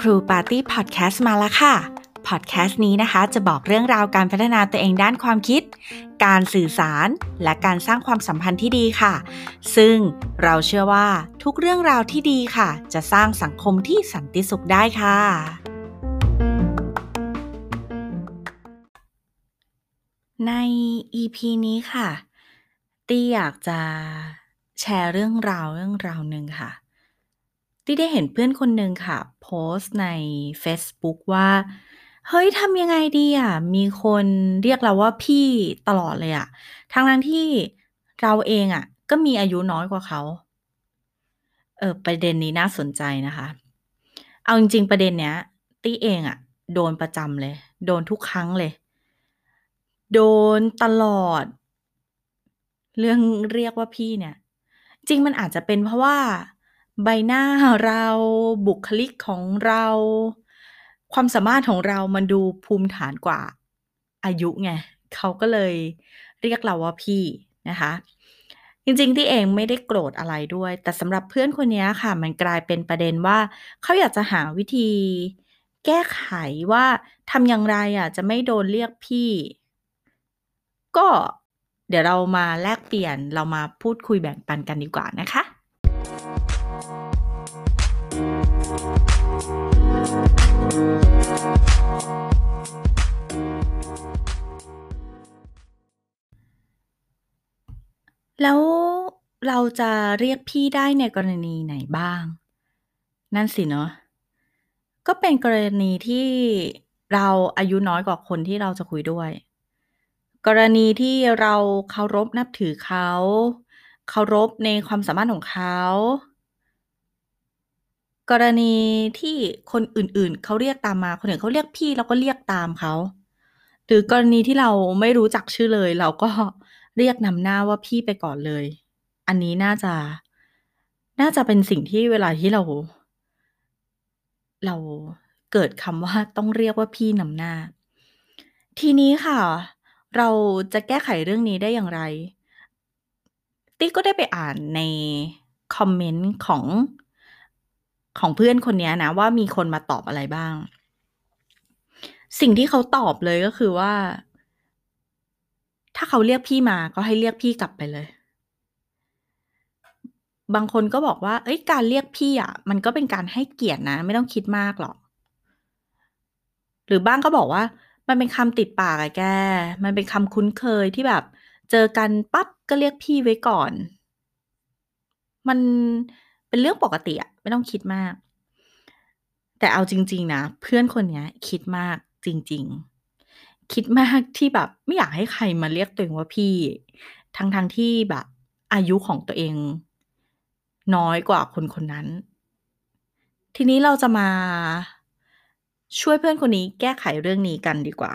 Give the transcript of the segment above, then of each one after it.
ครูปาร์ตี้พอดแคสต์มาแล้วค่ะ พอดแคสต์นี้นะคะจะบอกเรื่องราวการพัฒนาตัวเองด้านความคิด การสื่อสาร และการสร้างความสัมพันธ์ที่ดีค่ะ ซึ่งเราเชื่อว่าทุกเรื่องราวที่ดีค่ะ จะสร้างสังคมที่สันติสุขได้ค่ะ ใน EP นี้ค่ะ ตี้อยากจะ แชร์เรื่องราวเรื่องราวหนึ่งค่ะตี้ได้เห็นเพื่อนคนหนึ่งค่ะ โพสต์ใน Facebook ว่า เฮ้ยทำยังไงดีอะ มีคนเรียกเราว่าพี่ตลอดเลยอะทั้งนั้นที่เราเองอะ ก็มีอายุน้อยกว่าเขา เออประเด็นนี้น่าสนใจนะคะ เอาจริง ๆ ประเด็นเนี้ย ตี้เองอะ โดนประจำเลย โดนทุกครั้งเลย โดนตลอด เรื่องเรียกว่าพี่เนี่ย จริงมันอาจจะเป็นเพราะว่า ใบหน้าเรา บุคลิกของเรา ความสามารถของเรามันดูภูมิฐานกว่าอายุไงเขาก็เลยเรียกเราว่าพี่นะคะ จริงๆที่เองไม่ได้โกรธอะไรด้วย แต่สำหรับเพื่อนคนนี้ค่ะ มันกลายเป็นประเด็นว่าเขาอยากจะหาวิธี แก้ไขว่าทำอย่างไรอะจะไม่โดนเรียกพี่ ก็ เดี๋ยวเรามาแลกเปลี่ยนเรามาพูดคุยแบ่งปันกันดีกว่านะคะแล้วเราจะเรียกพี่ได้ในกรณีไหนบ้าง นั่นสิเนาะก็เป็นกรณีที่เราอายุน้อยกว่าคนที่เราจะคุยด้วย กรณีที่เราเคารพนับถือเขา เคารพในความสามารถของเขา กรณีที่คนอื่น ๆ เขาเรียกตามมา คนอื่นเขาเรียกพี่เราก็เรียกตามเขา หรือกรณีที่เราไม่รู้จักชื่อเลย เราก็เรียกนำหน้าว่าพี่ไปก่อนเลย อันนี้น่าจะ น่าจะเป็นสิ่งที่เวลาที่เรา เราเกิดคำว่าต้องเรียกว่าพี่นำหน้า ทีนี้ค่ะ เราจะแก้ไขเรื่องนี้ได้อย่างไรติ๊กก็ได้ไปอ่านในคอมเมนต์ของ ของเพื่อนคนนี้นะ ว่ามีคนมาตอบอะไรบ้าง สิ่งที่เขาตอบเลยก็คือว่า ถ้าเขาเรียกพี่มาก็ให้เรียกพี่กลับไปเลย บางคนก็บอกว่า เอ้ยการเรียกพี่อะ มันก็เป็นการให้เกียรตินะ ไม่ต้องคิดมากหรอก หรือบ้างก็บอกว่า มันเป็นคำติดปากอะแก มันเป็นคำคุ้นเคยที่แบบ เจอกันปั๊บก็เรียกพี่ไว้ก่อน มันเป็นเรื่องปกติอะไม่ต้องคิดมาก แต่เอาจริง ๆ นะ เพื่อนคนนี้คิดมากจริง ๆ คิดมากที่แบบ ไม่อยากให้ใครมาเรียกตัวเองว่าพี่ ทั้งๆทที่แบบ อายุของตัวเอง น้อยกว่าคนคนนั้น ทีนี้เราจะมา ช่วยเพื่อนคนนี้แก้ไขเรื่องนี้กันดีกว่า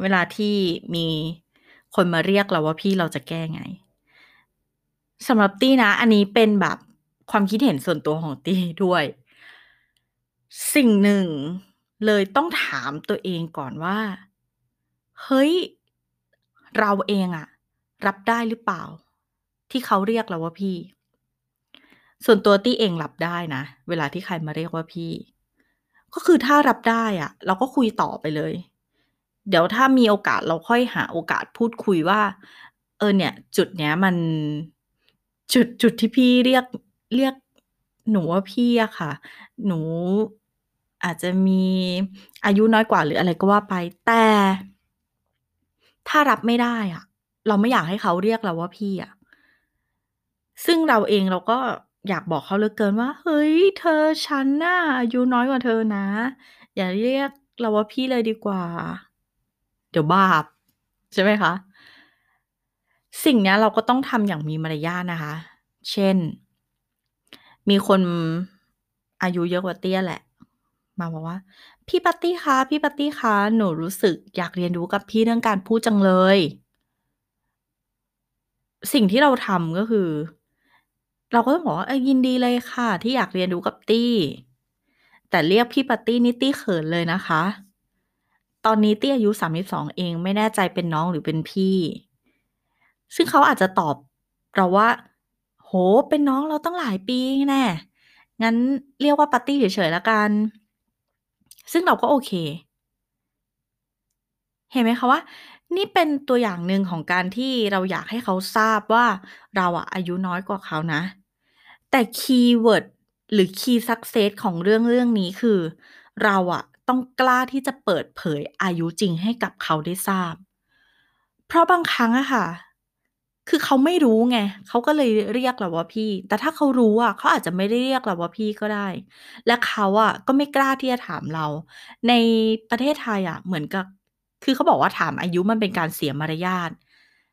เวลาที่มีคนมาเรียกเราว่าพี่เราจะแก้ไงสำหรับตี้นะ อันนี้เป็นแบบความคิดเห็นส่วนตัวของตี้ด้วย สิ่งหนึ่งเลยต้องถามตัวเองก่อนว่า เฮ้ย เราเองอะรับได้หรือเปล่า ที่เขาเรียกเราว่าพี่ ส่วนตัวตี้เองรับได้นะ เวลาที่ใครมาเรียกว่าพี่ ก็คือถ้ารับได้อะเราก็คุยต่อไปเลย เดี๋ยวถ้ามีโอกาสเราค่อยหาโอกาสพูดคุยว่า เออเนี่ย จุดเนี้ยมันจุดจุดที่พี่เรียกเรียกหนูว่าพี่อะค่ะ หนูอาจจะมีอายุน้อยกว่าหรืออะไรก็ว่าไป แต่ถ้ารับไม่ได้อะเราไม่อยากให้เขาเรียกเราว่าพี่อะซึ่งเราเองเราก็ อยากบอกเขาเหลือเกินว่า เฮ้ย เธอ ฉันน่ะอายุน้อยกว่าเธอนะ อย่าเรียกเราว่าพี่เลยดีกว่า เดี๋ยวบาป ใช่ไหมคะ สิ่งเนี้ยเราก็ต้องทำอย่างมีมารยาทนะคะ เช่น มีคนอายุเยอะกว่าเตี้ยแหละ มาบอกว่า พี่ปาร์ตี้คะ พี่ปาร์ตี้คะ หนูรู้สึกอยากเรียนรู้กับพี่เรื่องการพูดจังเลย สิ่งที่เราทำ ก็คือ เราก็ต้องบอกว่า เออ ยินดีเลยค่ะ ที่อยากเรียนรู้กับตี้ แต่เรียกพี่ปาตี้นี่ตี้เขินเลยนะคะ ตอนนี้ตี้อายุ32เอง ไม่แน่ใจเป็นน้องหรือเป็นพี่ ซึ่งเขาอาจจะตอบเราว่า โห เป็นน้องเราตั้งหลายปีแน่งั้นเรียกว่าปาร์ตี้เฉยๆแล้วกัน ซึ่งเราก็โอเค เห็นไหมคะว่า นี่เป็นตัวอย่างหนึ่งของการที่เราอยากให้เขาทราบว่าเราอะอายุน้อยกว่าเขานะ แต่คีย์เวิร์ดหรือ Key Success ของเรื่องเรื่องนี้คือ เราอะต้องกล้าที่จะเปิดเผยอายุจริงให้กับเขาได้ทราบ เพราะบางครั้งอะค่ะ คือเขาไม่รู้ไงเขาก็เลยเรียกเราว่าพี่ แต่ถ้าเขารู้อะเขาอาจจะไม่ได้เรียกเราว่าพี่ก็ได้ และเขาอะก็ไม่กล้าที่จะถามเรา ในประเทศไทยอะเหมือนกับ คือเขาบอกว่าถามอายุมันเป็นการเสียมารยาท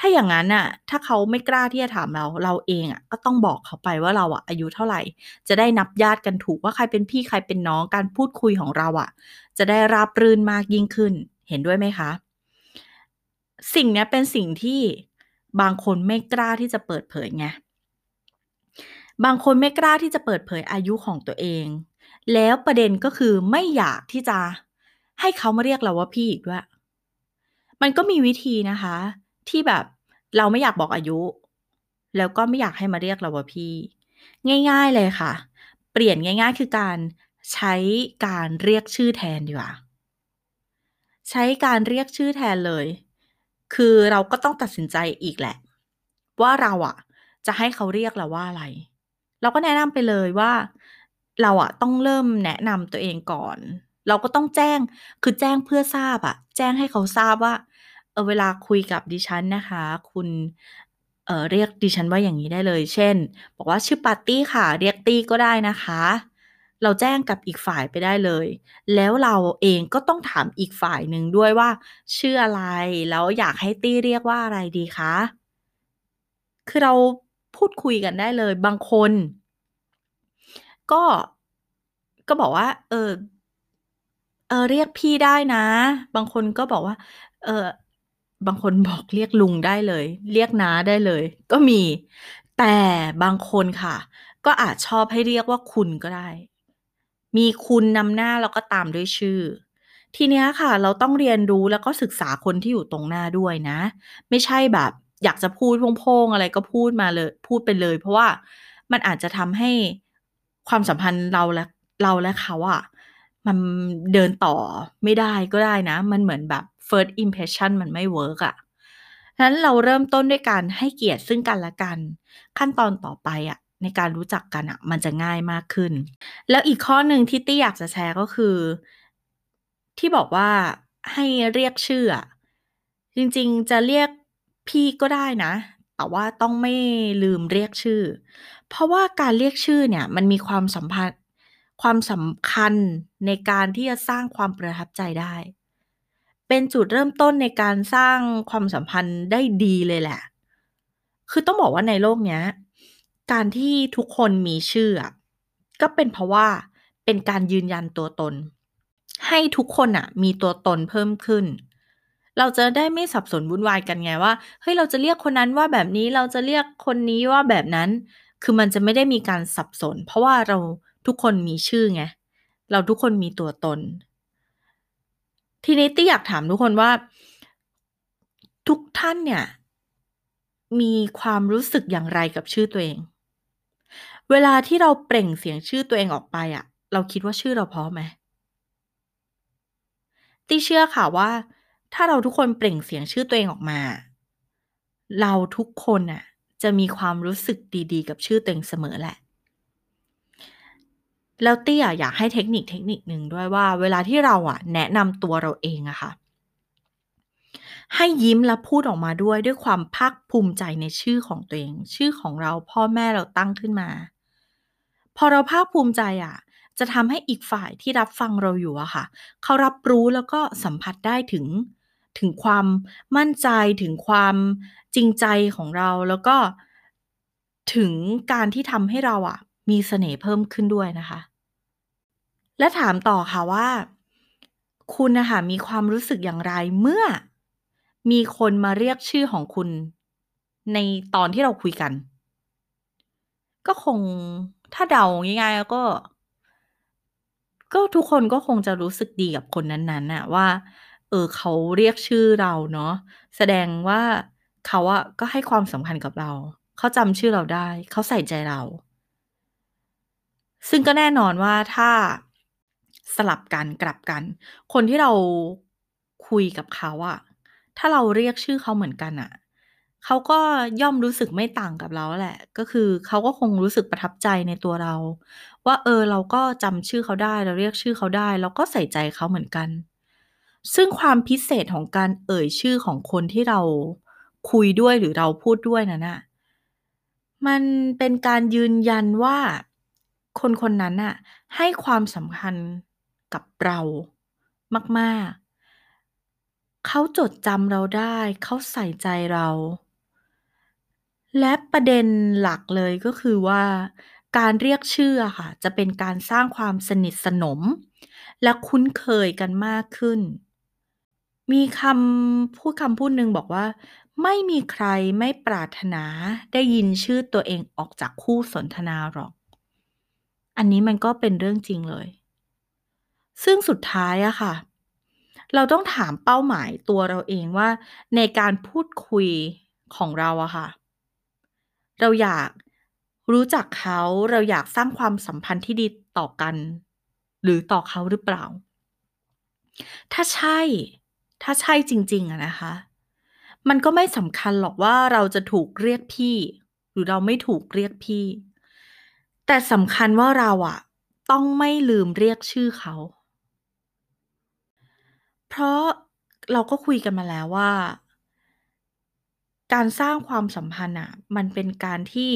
ถ้าอย่างงั้นน่ะ ถ้าเขาไม่กล้าที่จะถามเรา เราเองอะก็ต้องบอกเขาไปว่าเราอะอายุเท่าไหร่ จะได้นับญาติกันถูกว่าใครเป็นพี่ใครเป็นน้อง การพูดคุยของเราอะจะได้ราบรื่นมากยิ่งขึ้น เห็นด้วยไหมคะ?สิ่งนี้เป็นสิ่งที่บางคนไม่กล้าที่จะเปิดเผยไง บางคนไม่กล้าที่จะเปิดเผยอายุของตัวเอง แล้วประเด็นก็คือไม่อยากที่จะให้เขามาเรียกเราว่าพี่อีกด้วย มันก็มีวิธีนะคะ ที่แบบเราไม่อยากบอกอายุ แล้วก็ไม่อยากให้มาเรียกเราว่าพี่ ง่าย ๆเลยค่ะ เปลี่ยนง่าย ๆ คือการใช้การเรียกชื่อแทนดีกว่าใช้การเรียกชื่อแทนเลย คือเราก็ต้องตัดสินใจอีกแหละ ว่าเราอะจะให้เขาเรียกเราว่าอะไร เราก็แนะนำไปเลยว่า เราอะต้องเริ่มแนะนำตัวเองก่อน เราก็ต้องแจ้งคือแจ้งเพื่อทราบอะแจ้งให้เขาทราบว่า อเวลาคุยกับดิฉันนะคะ คุณเออเรียกดิฉันว่าอย่างงี้ได้เลย เช่น บอกว่าชื่อปาร์ตี้ค่ะ เรียกตี้ก็ได้นะคะ เราแจ้งกับอีกฝ่ายไปได้เลย แล้วเราเองก็ต้องถามอีกฝ่ายหนึ่งด้วยว่า ชื่ออะไรแล้วอยากให้ตี้เรียกว่าอะไรดีคะ?คือเราพูดคุยกันได้เลย บางคน ก็ก็บอกว่า เออเออเรียกพี่ได้นะ บางคนก็บอกว่า เออ บางคนบอกเรียกลุงได้เลย เรียกน้าได้เลย ก็มี แต่บางคนค่ะ ก็อาจชอบให้เรียกว่าคุณก็ได้ มีคุณนำหน้าแล้วก็ตามด้วยชื่อ ทีเนี้ยค่ะ เราต้องเรียนรู้แล้วก็ศึกษาคนที่อยู่ตรงหน้าด้วยนะ ไม่ใช่แบบ อยากจะพูดโพ่งๆอะไรก็พูดมาเลย พูดไปเลย เพราะว่ามันอาจจะทำให้ความสัมพันธ์เราและเราและเขาอะมันเดินต่อไม่ได้ก็ได้นะ มันเหมือนแบบ First impression มันไม่เวิร์กอะฉะนั้นเราเริ่มต้นด้วยการให้เกียรติซึ่งกันและกัน ขั้นตอนต่อไปอะในการรู้จักกันน่ะ มันจะง่ายมากขึ้น แล้วอีกข้อหนึ่งที่ตี้อยากจะแชร์ก็คือ ที่บอกว่าให้เรียกชื่ออะจริงๆจะเรียกพี่ก็ได้นะ แต่ว่าต้องไม่ลืมเรียกชื่อ เพราะว่าการเรียกชื่อเนี่ย มันมีความสัมพันธ์ความสำคัญในการที่จะสร้างความประทับใจได้ เป็นจุดเริ่มต้นในการสร้างความสัมพันธ์ได้ดีเลยแหละ คือต้องบอกว่าในโลกเนี้ย การที่ทุกคนมีชื่อ ก็เป็นเพราะว่าเป็นการยืนยันตัวตน ให้ทุกคนน่ะมีตัวตนเพิ่มขึ้น เราจะได้ไม่สับสนวุ่นวายกันไงว่า เฮ้ยเราจะเรียกคนนั้นว่าแบบนี้ เราจะเรียกคนนี้ว่าแบบนั้น คือมันจะไม่ได้มีการสับสน เพราะว่าเราทุกคนมีชื่อไง เราทุกคนมีตัวตน ทีนี้ตี้อยากถามทุกคนว่า ทุกท่านเนี่ย มีความรู้สึกอย่างไรกับชื่อตัวเอง?เวลาที่เราเปล่งเสียงชื่อตัวเองออกไปอะเราคิดว่าชื่อเราเพราะไหม?ตี้เชื่อค่ะว่า ถ้าเราทุกคนเปล่งเสียงชื่อตัวเองออกมา เราทุกคนน่ะ จะมีความรู้สึกดีๆ กับชื่อตัวเองเสมอแหละ แล้วเตี้อะอยากให้เทคนิคเทคนิคหนึ่งด้วยว่า เวลาที่เราอะแนะนำตัวเราเองอะค่ะ ให้ยิ้มและพูดออกมาด้วยด้วยความภาคภูมิใจในชื่อของตัวเอง ชื่อของเราพ่อแม่เราตั้งขึ้นมา พอเราภาคภูมิใจอะจะทำให้อีกฝ่ายที่รับฟังเราอยู่อะค่ะ เขารับรู้แล้วก็สัมผัสได้ถึงถึงความมั่นใจถึงความจริงใจของเราแล้วก็ถึงการที่ทำให้เราอะมีเสน่ห์เพิ่มขึ้นด้วยนะคะ และถามต่อค่ะว่า คุณนะคะมีความรู้สึกอย่างไรเมื่อ มีคนมาเรียกชื่อของคุณ ในตอนที่เราคุยกัน?ก็คงถ้าเดาง่ายๆแล้วก็ ก็ทุกคนก็คงจะรู้สึกดีกับคนนั้นๆน่ะว่า เออเขาเรียกชื่อเราเนาะแสดงว่าเขาอะก็ให้ความสำคัญกับเรา เขาจำชื่อเราได้ เขาใส่ใจเรา ซึ่งก็แน่นอนว่าถ้า สลับกันกลับกัน คนที่เราคุยกับเขาอะถ้าเราเรียกชื่อเขาเหมือนกันอะเขาก็ย่อมรู้สึกไม่ต่างกับเราแหละ ก็คือเขาก็คงรู้สึกประทับใจในตัวเรา ว่าเออเราก็จำชื่อเขาได้เราเรียกชื่อเขาได้ เราก็ใส่ใจเขาเหมือนกัน ซึ่งความพิเศษของการเอ่ยชื่อของคนที่เราคุยด้วยหรือเราพูดด้วยนั้นน่ะมันเป็นการยืนยันว่าคนคนนั้นน่ะให้ความสำคัญ กับเรามาก ๆ เขาจดจำเราได้ เขาใส่ใจเรา และประเด็นหลักเลยก็คือว่าการเรียกชื่อค่ะ จะเป็นการสร้างความสนิทสนม และคุ้นเคยกันมากขึ้น มีคำพูดคำพูดหนึ่งบอกว่า ไม่มีใครไม่ปรารถนาได้ยินชื่อตัวเองออกจากคู่สนทนาหรอก อันนี้มันก็เป็นเรื่องจริงเลย ซึ่งสุดท้ายอะค่ะ เราต้องถามเป้าหมายตัวเราเองว่า ในการพูดคุยของเราอะค่ะ เราอยากรู้จักเขาเราอยากสร้างความสัมพันธ์ที่ดีต่อกัน หรือต่อเขาหรือเปล่า ถ้าใช่ ถ้าใช่จริง ๆอะนะคะ มันก็ไม่สำคัญหรอกว่าเราจะถูกเรียกพี่ หรือเราไม่ถูกเรียกพี่ แต่สำคัญว่าเราอะต้องไม่ลืมเรียกชื่อเขา เพราะเราก็คุยกันมาแล้วว่า การสร้างความสัมพันธ์น่ะมันเป็นการที่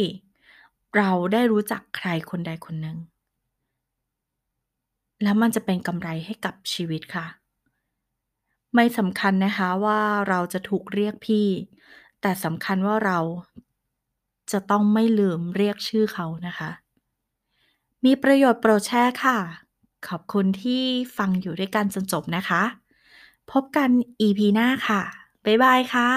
เราได้รู้จักใครคนใดคนหนึ่ง แล้วมันจะเป็นกำไรให้กับชีวิตค่ะ ไม่สำคัญนะคะว่าเราจะถูกเรียกพี่ แต่สำคัญว่าเราจะต้องไม่ลืมเรียกชื่อเขานะคะ มีประโยชน์โปรดแชร์ค่ะ ขอบคุณที่ฟังอยู่ด้วยกันจนจบนะคะ พบกัน EP หน้าค่ะ บ๊ายบายค่ะ